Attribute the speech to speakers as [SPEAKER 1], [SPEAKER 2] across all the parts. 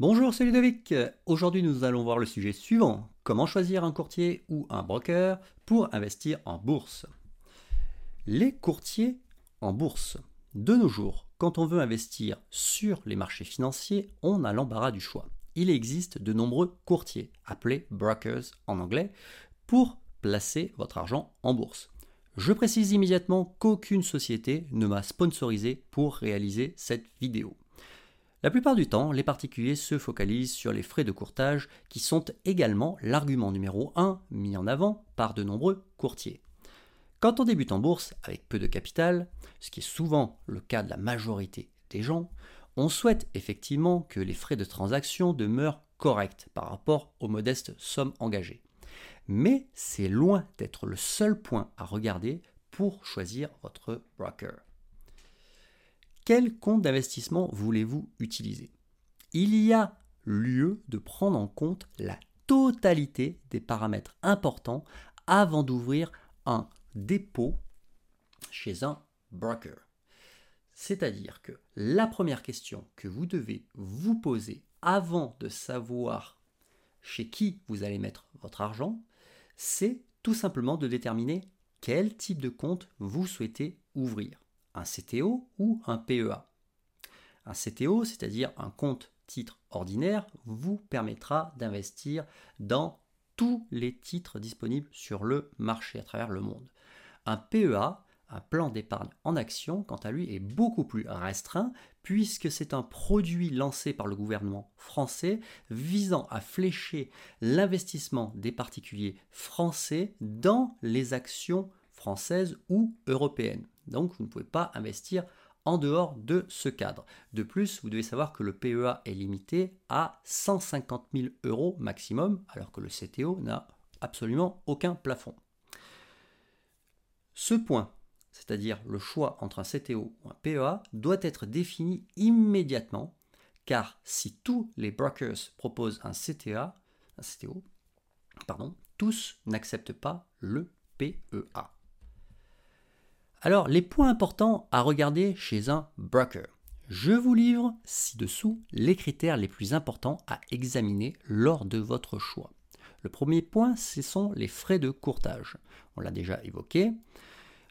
[SPEAKER 1] Bonjour, c'est Ludovic. Aujourd'hui, nous allons voir le sujet suivant. Comment choisir un courtier ou un broker pour investir en bourse? Les courtiers en bourse. De nos jours, quand on veut investir sur les marchés financiers, on a l'embarras du choix. Il existe de nombreux courtiers, appelés brokers en anglais, pour placer votre argent en bourse. Je précise immédiatement qu'aucune société ne m'a sponsorisé pour réaliser cette vidéo. La plupart du temps, les particuliers se focalisent sur les frais de courtage qui sont également l'argument numéro 1 mis en avant par de nombreux courtiers. Quand on débute en bourse avec peu de capital, ce qui est souvent le cas de la majorité des gens, on souhaite effectivement que les frais de transaction demeurent corrects par rapport aux modestes sommes engagées. Mais c'est loin d'être le seul point à regarder pour choisir votre broker. Quel compte d'investissement voulez-vous utiliser? Il y a lieu de prendre en compte la totalité des paramètres importants avant d'ouvrir un dépôt chez un broker. C'est-à-dire que la première question que vous devez vous poser avant de savoir chez qui vous allez mettre votre argent, c'est tout simplement de déterminer quel type de compte vous souhaitez ouvrir un CTO ou un PEA. Un CTO, c'est-à-dire un compte titre ordinaire, vous permettra d'investir dans tous les titres disponibles sur le marché à travers le monde. Un PEA, un plan d'épargne en action, quant à lui, est beaucoup plus restreint puisque c'est un produit lancé par le gouvernement français visant à flécher l'investissement des particuliers français dans les actions françaises ou européennes. Donc vous ne pouvez pas investir en dehors de ce cadre. De plus, vous devez savoir que le PEA est limité à 150 000 euros maximum, alors que le CTO n'a absolument aucun plafond. Ce point, c'est-à-dire le choix entre un CTO ou un PEA, doit être défini immédiatement, car si tous les brokers proposent un CTA, un CTO, pardon, tous n'acceptent pas le PEA. Alors, les points importants à regarder chez un broker. Je vous livre ci-dessous les critères les plus importants à examiner lors de votre choix. Le premier point, ce sont les frais de courtage. On l'a déjà évoqué.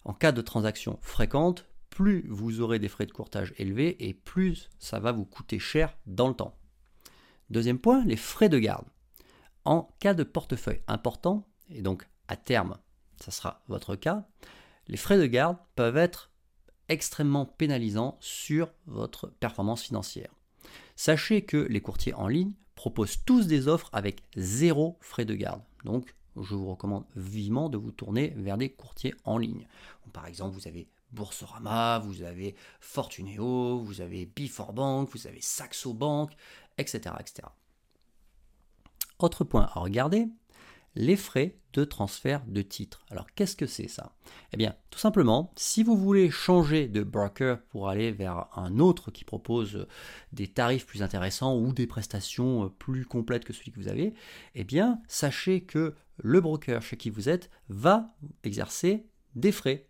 [SPEAKER 1] En cas de transaction fréquente, plus vous aurez des frais de courtage élevés et plus ça va vous coûter cher dans le temps. Deuxième point, les frais de garde. En cas de portefeuille important, et donc à terme, ça sera votre cas, les frais de garde peuvent être extrêmement pénalisants sur votre performance financière. Sachez que les courtiers en ligne proposent tous des offres avec zéro frais de garde. Donc, je vous recommande vivement de vous tourner vers des courtiers en ligne. Par exemple, vous avez Boursorama, vous avez Fortuneo, vous avez Before Bank, vous avez Saxo Bank, etc., etc. Autre point à regarder, les frais de transfert de titres. Alors qu'est-ce que c'est ça? Eh bien, tout simplement, si vous voulez changer de broker pour aller vers un autre qui propose des tarifs plus intéressants ou des prestations plus complètes que celui que vous avez, eh bien, sachez que le broker chez qui vous êtes va exercer des frais.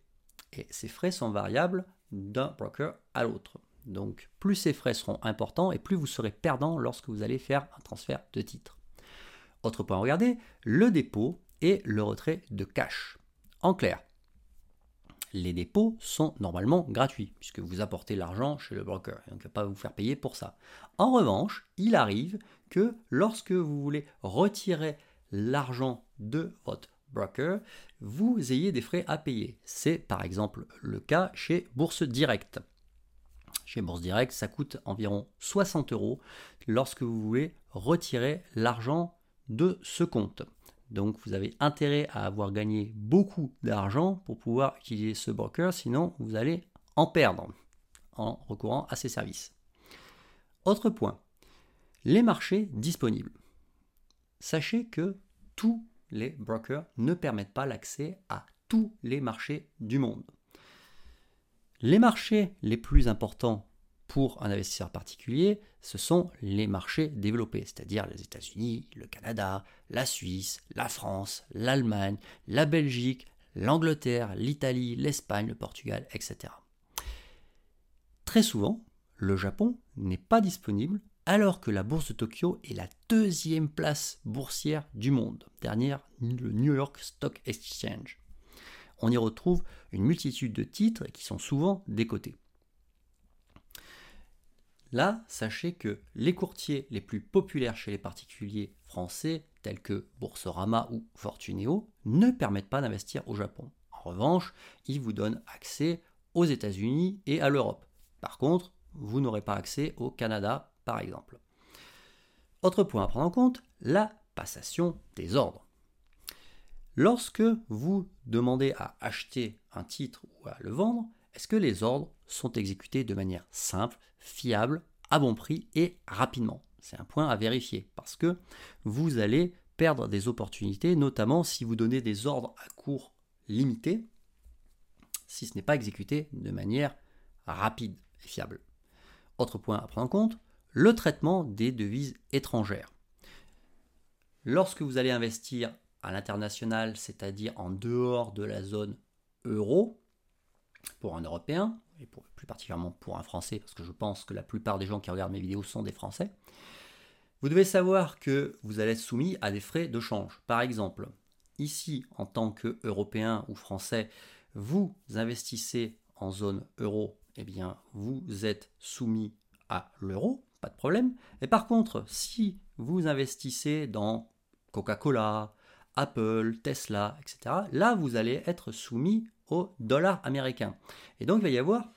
[SPEAKER 1] Et ces frais sont variables d'un broker à l'autre. Donc, plus ces frais seront importants et plus vous serez perdant lorsque vous allez faire un transfert de titres. Autre point à regarder, le dépôt et le retrait de cash. En clair, les dépôts sont normalement gratuits puisque vous apportez l'argent chez le broker on ne peut pas vous faire payer pour ça. En revanche, il arrive que lorsque vous voulez retirer l'argent de votre broker, vous ayez des frais à payer. C'est par exemple le cas chez Bourse Direct. Chez Bourse Direct, ça coûte environ 60 euros lorsque vous voulez retirer l'argent de ce compte. Donc vous avez intérêt à avoir gagné beaucoup d'argent pour pouvoir utiliser ce broker, sinon vous allez en perdre en recourant à ces services. Autre point, les marchés disponibles. Sachez que tous les brokers ne permettent pas l'accès à tous les marchés du monde. Les marchés les plus importants pour un investisseur particulier, ce sont les marchés développés, c'est-à-dire les États-Unis, le Canada, la Suisse, la France, l'Allemagne, la Belgique, l'Angleterre, l'Italie, l'Espagne, le Portugal, etc. Très souvent, le Japon n'est pas disponible alors que la bourse de Tokyo est la deuxième place boursière du monde, derrière le New York Stock Exchange. On y retrouve une multitude de titres qui sont souvent décotés. Là, sachez que les courtiers les plus populaires chez les particuliers français, tels que Boursorama ou Fortuneo, ne permettent pas d'investir au Japon. En revanche, ils vous donnent accès aux États-Unis et à l'Europe. Par contre, vous n'aurez pas accès au Canada, par exemple. Autre point à prendre en compte, la passation des ordres. Lorsque vous demandez à acheter un titre ou à le vendre, est-ce que les ordres sont exécutés de manière simple, fiable, à bon prix et rapidement? C'est un point à vérifier parce que vous allez perdre des opportunités, notamment si vous donnez des ordres à court limité, si ce n'est pas exécuté de manière rapide et fiable. Autre point à prendre en compte, le traitement des devises étrangères. Lorsque vous allez investir à l'international, c'est-à-dire en dehors de la zone euro, pour un Européen, et plus particulièrement pour un Français, parce que je pense que la plupart des gens qui regardent mes vidéos sont des Français, vous devez savoir que vous allez être soumis à des frais de change. Par exemple, ici, en tant qu'Européen ou Français, vous investissez en zone euro eh bien, vous êtes soumis à l'euro, pas de problème. Et par contre, si vous investissez dans Coca-Cola, Apple, Tesla, etc., là, vous allez être soumis au dollar américain. Et donc, il va y avoir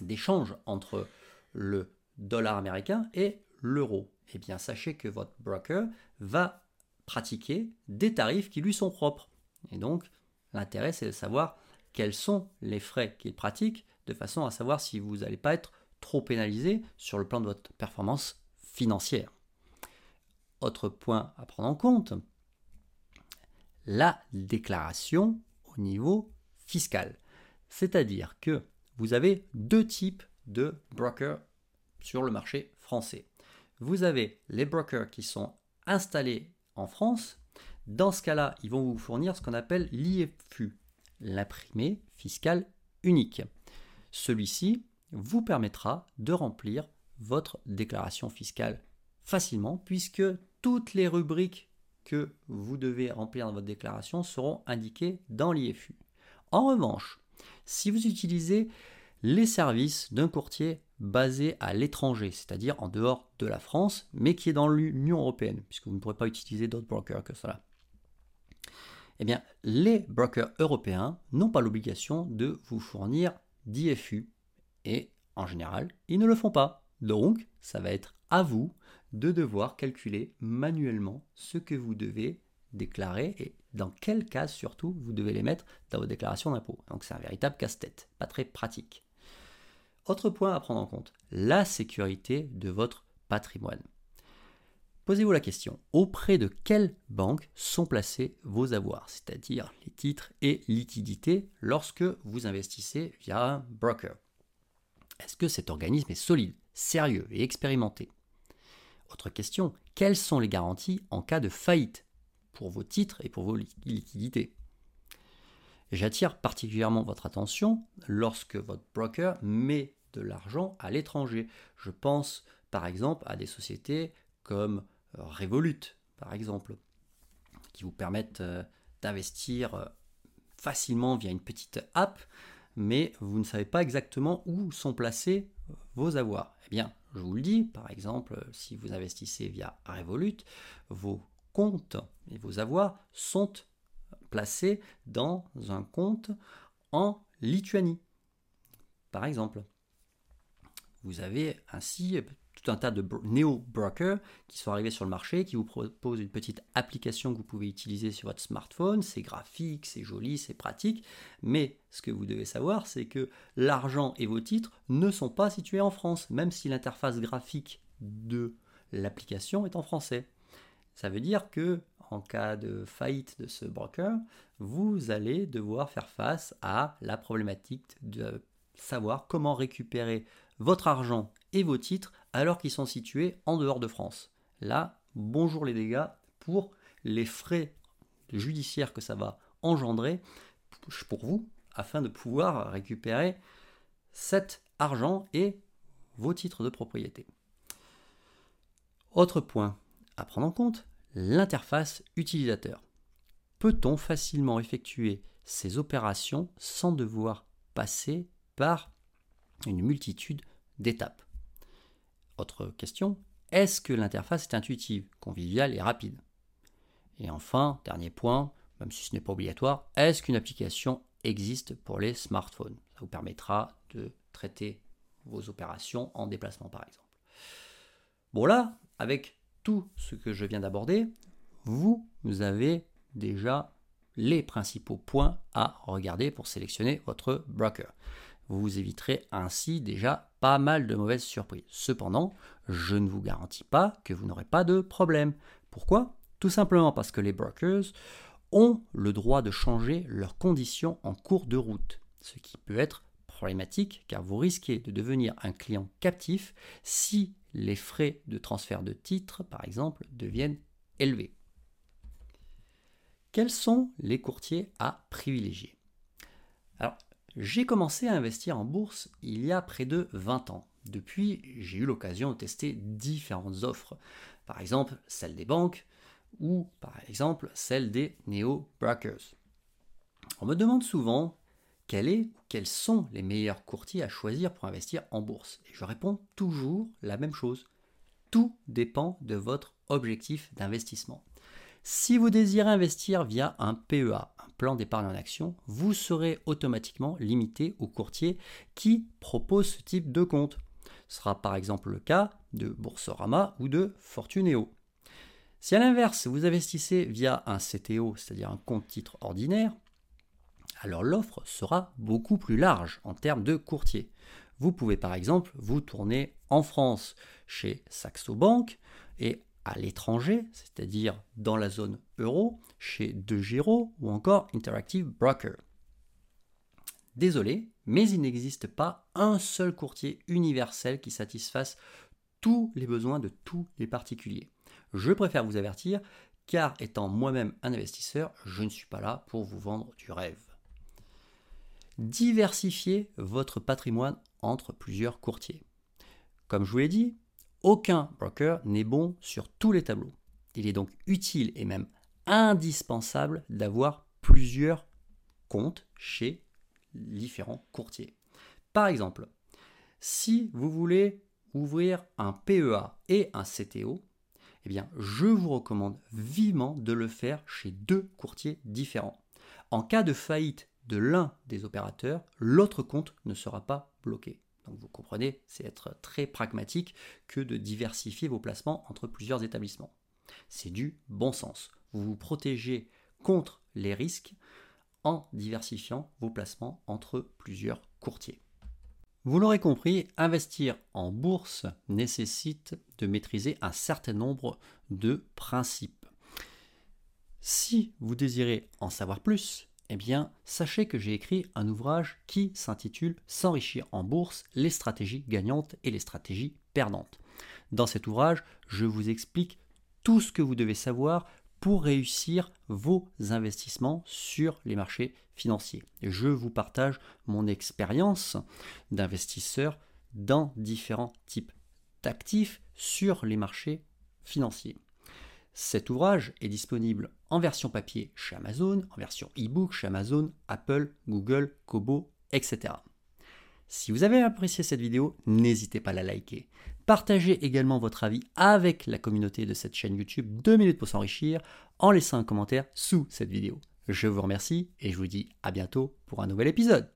[SPEAKER 1] des changes entre le dollar américain et l'euro. Eh bien, sachez que votre broker va pratiquer des tarifs qui lui sont propres. Et donc, l'intérêt, c'est de savoir quels sont les frais qu'il pratique de façon à savoir si vous n'allez pas être trop pénalisé sur le plan de votre performance financière. Autre point à prendre en compte, la déclaration au niveau C'est-à-dire que vous avez deux types de brokers sur le marché français. Vous avez les brokers qui sont installés en France. Dans ce cas-là, ils vont vous fournir ce qu'on appelle l'IFU, l'imprimé fiscal unique. Celui-ci vous permettra de remplir votre déclaration fiscale facilement puisque toutes les rubriques que vous devez remplir dans votre déclaration seront indiquées dans l'IFU. En revanche, si vous utilisez les services d'un courtier basé à l'étranger, c'est-à-dire en dehors de la France, mais qui est dans l'Union européenne, puisque vous ne pourrez pas utiliser d'autres brokers que cela. Eh bien, les brokers européens n'ont pas l'obligation de vous fournir d'IFU. Et en général, ils ne le font pas. Donc, ça va être à vous de devoir calculer manuellement ce que vous devez déclarer et dans quel cas surtout vous devez les mettre dans vos déclarations d'impôt. Donc c'est un véritable casse-tête, pas très pratique. Autre point à prendre en compte, la sécurité de votre patrimoine. Posez-vous la question, auprès de quelle banque sont placés vos avoirs, c'est-à-dire les titres et liquidités lorsque vous investissez via un broker? Est-ce que cet organisme est solide, sérieux et expérimenté? Autre question, quelles sont les garanties en cas de faillite? Pour vos titres et pour vos liquidités J'attire particulièrement votre attention lorsque votre broker met de l'argent à l'étranger. Je pense par exemple à des sociétés comme euh, Revolut, par exemple, qui vous permettent euh, d'investir euh, facilement via une petite app, mais vous ne savez pas exactement où sont placés vos avoirs. Eh bien, je vous le dis, par exemple, si vous investissez via Revolut, vos comptes et vos avoirs sont placés dans un compte en Lituanie, par exemple. Vous avez ainsi tout un tas de néo-brokers qui sont arrivés sur le marché, qui vous proposent une petite application que vous pouvez utiliser sur votre smartphone. C'est graphique, c'est joli, c'est pratique. Mais ce que vous devez savoir, c'est que l'argent et vos titres ne sont pas situés en France, même si l'interface graphique de l'application est en français. Ça veut dire que en cas de faillite de ce broker, vous allez devoir faire face à la problématique de savoir comment récupérer votre argent et vos titres alors qu'ils sont situés en dehors de France. Là, bonjour les dégâts pour les frais judiciaires que ça va engendrer pour vous afin de pouvoir récupérer cet argent et vos titres de propriété. Autre point à prendre en compte, l'interface utilisateur. Peut-on facilement effectuer ces opérations sans devoir passer par une multitude d'étapes? Autre question, est-ce que l'interface est intuitive, conviviale et rapide? Et enfin, dernier point, même si ce n'est pas obligatoire, est-ce qu'une application existe pour les smartphones? Ça vous permettra de traiter vos opérations en déplacement par exemple. Bon là, avec tout ce que je viens d'aborder, vous, avez déjà les principaux points à regarder pour sélectionner votre broker. Vous vous éviterez ainsi déjà pas mal de mauvaises surprises. Cependant, je ne vous garantis pas que vous n'aurez pas de problème. Pourquoi? Tout simplement parce que les brokers ont le droit de changer leurs conditions en cours de route, ce qui peut être problématique car vous risquez de devenir un client captif si les frais de transfert de titres, par exemple, deviennent élevés. Quels sont les courtiers à privilégier? Alors, j'ai commencé à investir en bourse il y a près de 20 ans. Depuis, j'ai eu l'occasion de tester différentes offres, par exemple celle des banques ou par exemple celle des néo-brokers. On me demande souvent quel est quels sont les meilleurs courtiers à choisir pour investir en bourse? Et je réponds toujours la même chose. Tout dépend de votre objectif d'investissement. Si vous désirez investir via un PEA, un plan d'épargne en action, vous serez automatiquement limité aux courtiers qui proposent ce type de compte. Ce sera par exemple le cas de Boursorama ou de Fortuneo. Si à l'inverse, vous investissez via un CTO, c'est-à-dire un compte titre ordinaire, alors l'offre sera beaucoup plus large en termes de courtier. Vous pouvez par exemple vous tourner en France chez Saxo Bank et à l'étranger, c'est-à-dire dans la zone euro, chez DeGiro ou encore Interactive Broker. Désolé, mais il n'existe pas un seul courtier universel qui satisfasse tous les besoins de tous les particuliers. Je préfère vous avertir, car étant moi-même un investisseur, je ne suis pas là pour vous vendre du rêve. Diversifiez votre patrimoine entre plusieurs courtiers. Comme je vous l'ai dit, aucun broker n'est bon sur tous les tableaux. Il est donc utile et même indispensable d'avoir plusieurs comptes chez différents courtiers. Par exemple, si vous voulez ouvrir un PEA et un CTO, eh bien, je vous recommande vivement de le faire chez deux courtiers différents. En cas de faillite de l'un des opérateurs, l'autre compte ne sera pas bloqué. Donc vous comprenez, c'est être très pragmatique que de diversifier vos placements entre plusieurs établissements. C'est du bon sens. Vous vous protégez contre les risques en diversifiant vos placements entre plusieurs courtiers. Vous l'aurez compris, investir en bourse nécessite de maîtriser un certain nombre de principes. Si vous désirez en savoir plus, eh bien, sachez que j'ai écrit un ouvrage qui s'intitule S'enrichir en bourse, les stratégies gagnantes et les stratégies perdantes. Dans cet ouvrage, je vous explique tout ce que vous devez savoir pour réussir vos investissements sur les marchés financiers. Je vous partage mon expérience d'investisseur dans différents types d'actifs sur les marchés financiers. Cet ouvrage est disponible en version papier chez Amazon, en version e-book chez Amazon, Apple, Google, Kobo, etc. Si vous avez apprécié cette vidéo, n'hésitez pas à la liker. Partagez également votre avis avec la communauté de cette chaîne YouTube 2 minutes pour s'enrichir en laissant un commentaire sous cette vidéo. Je vous remercie et je vous dis à bientôt pour un nouvel épisode.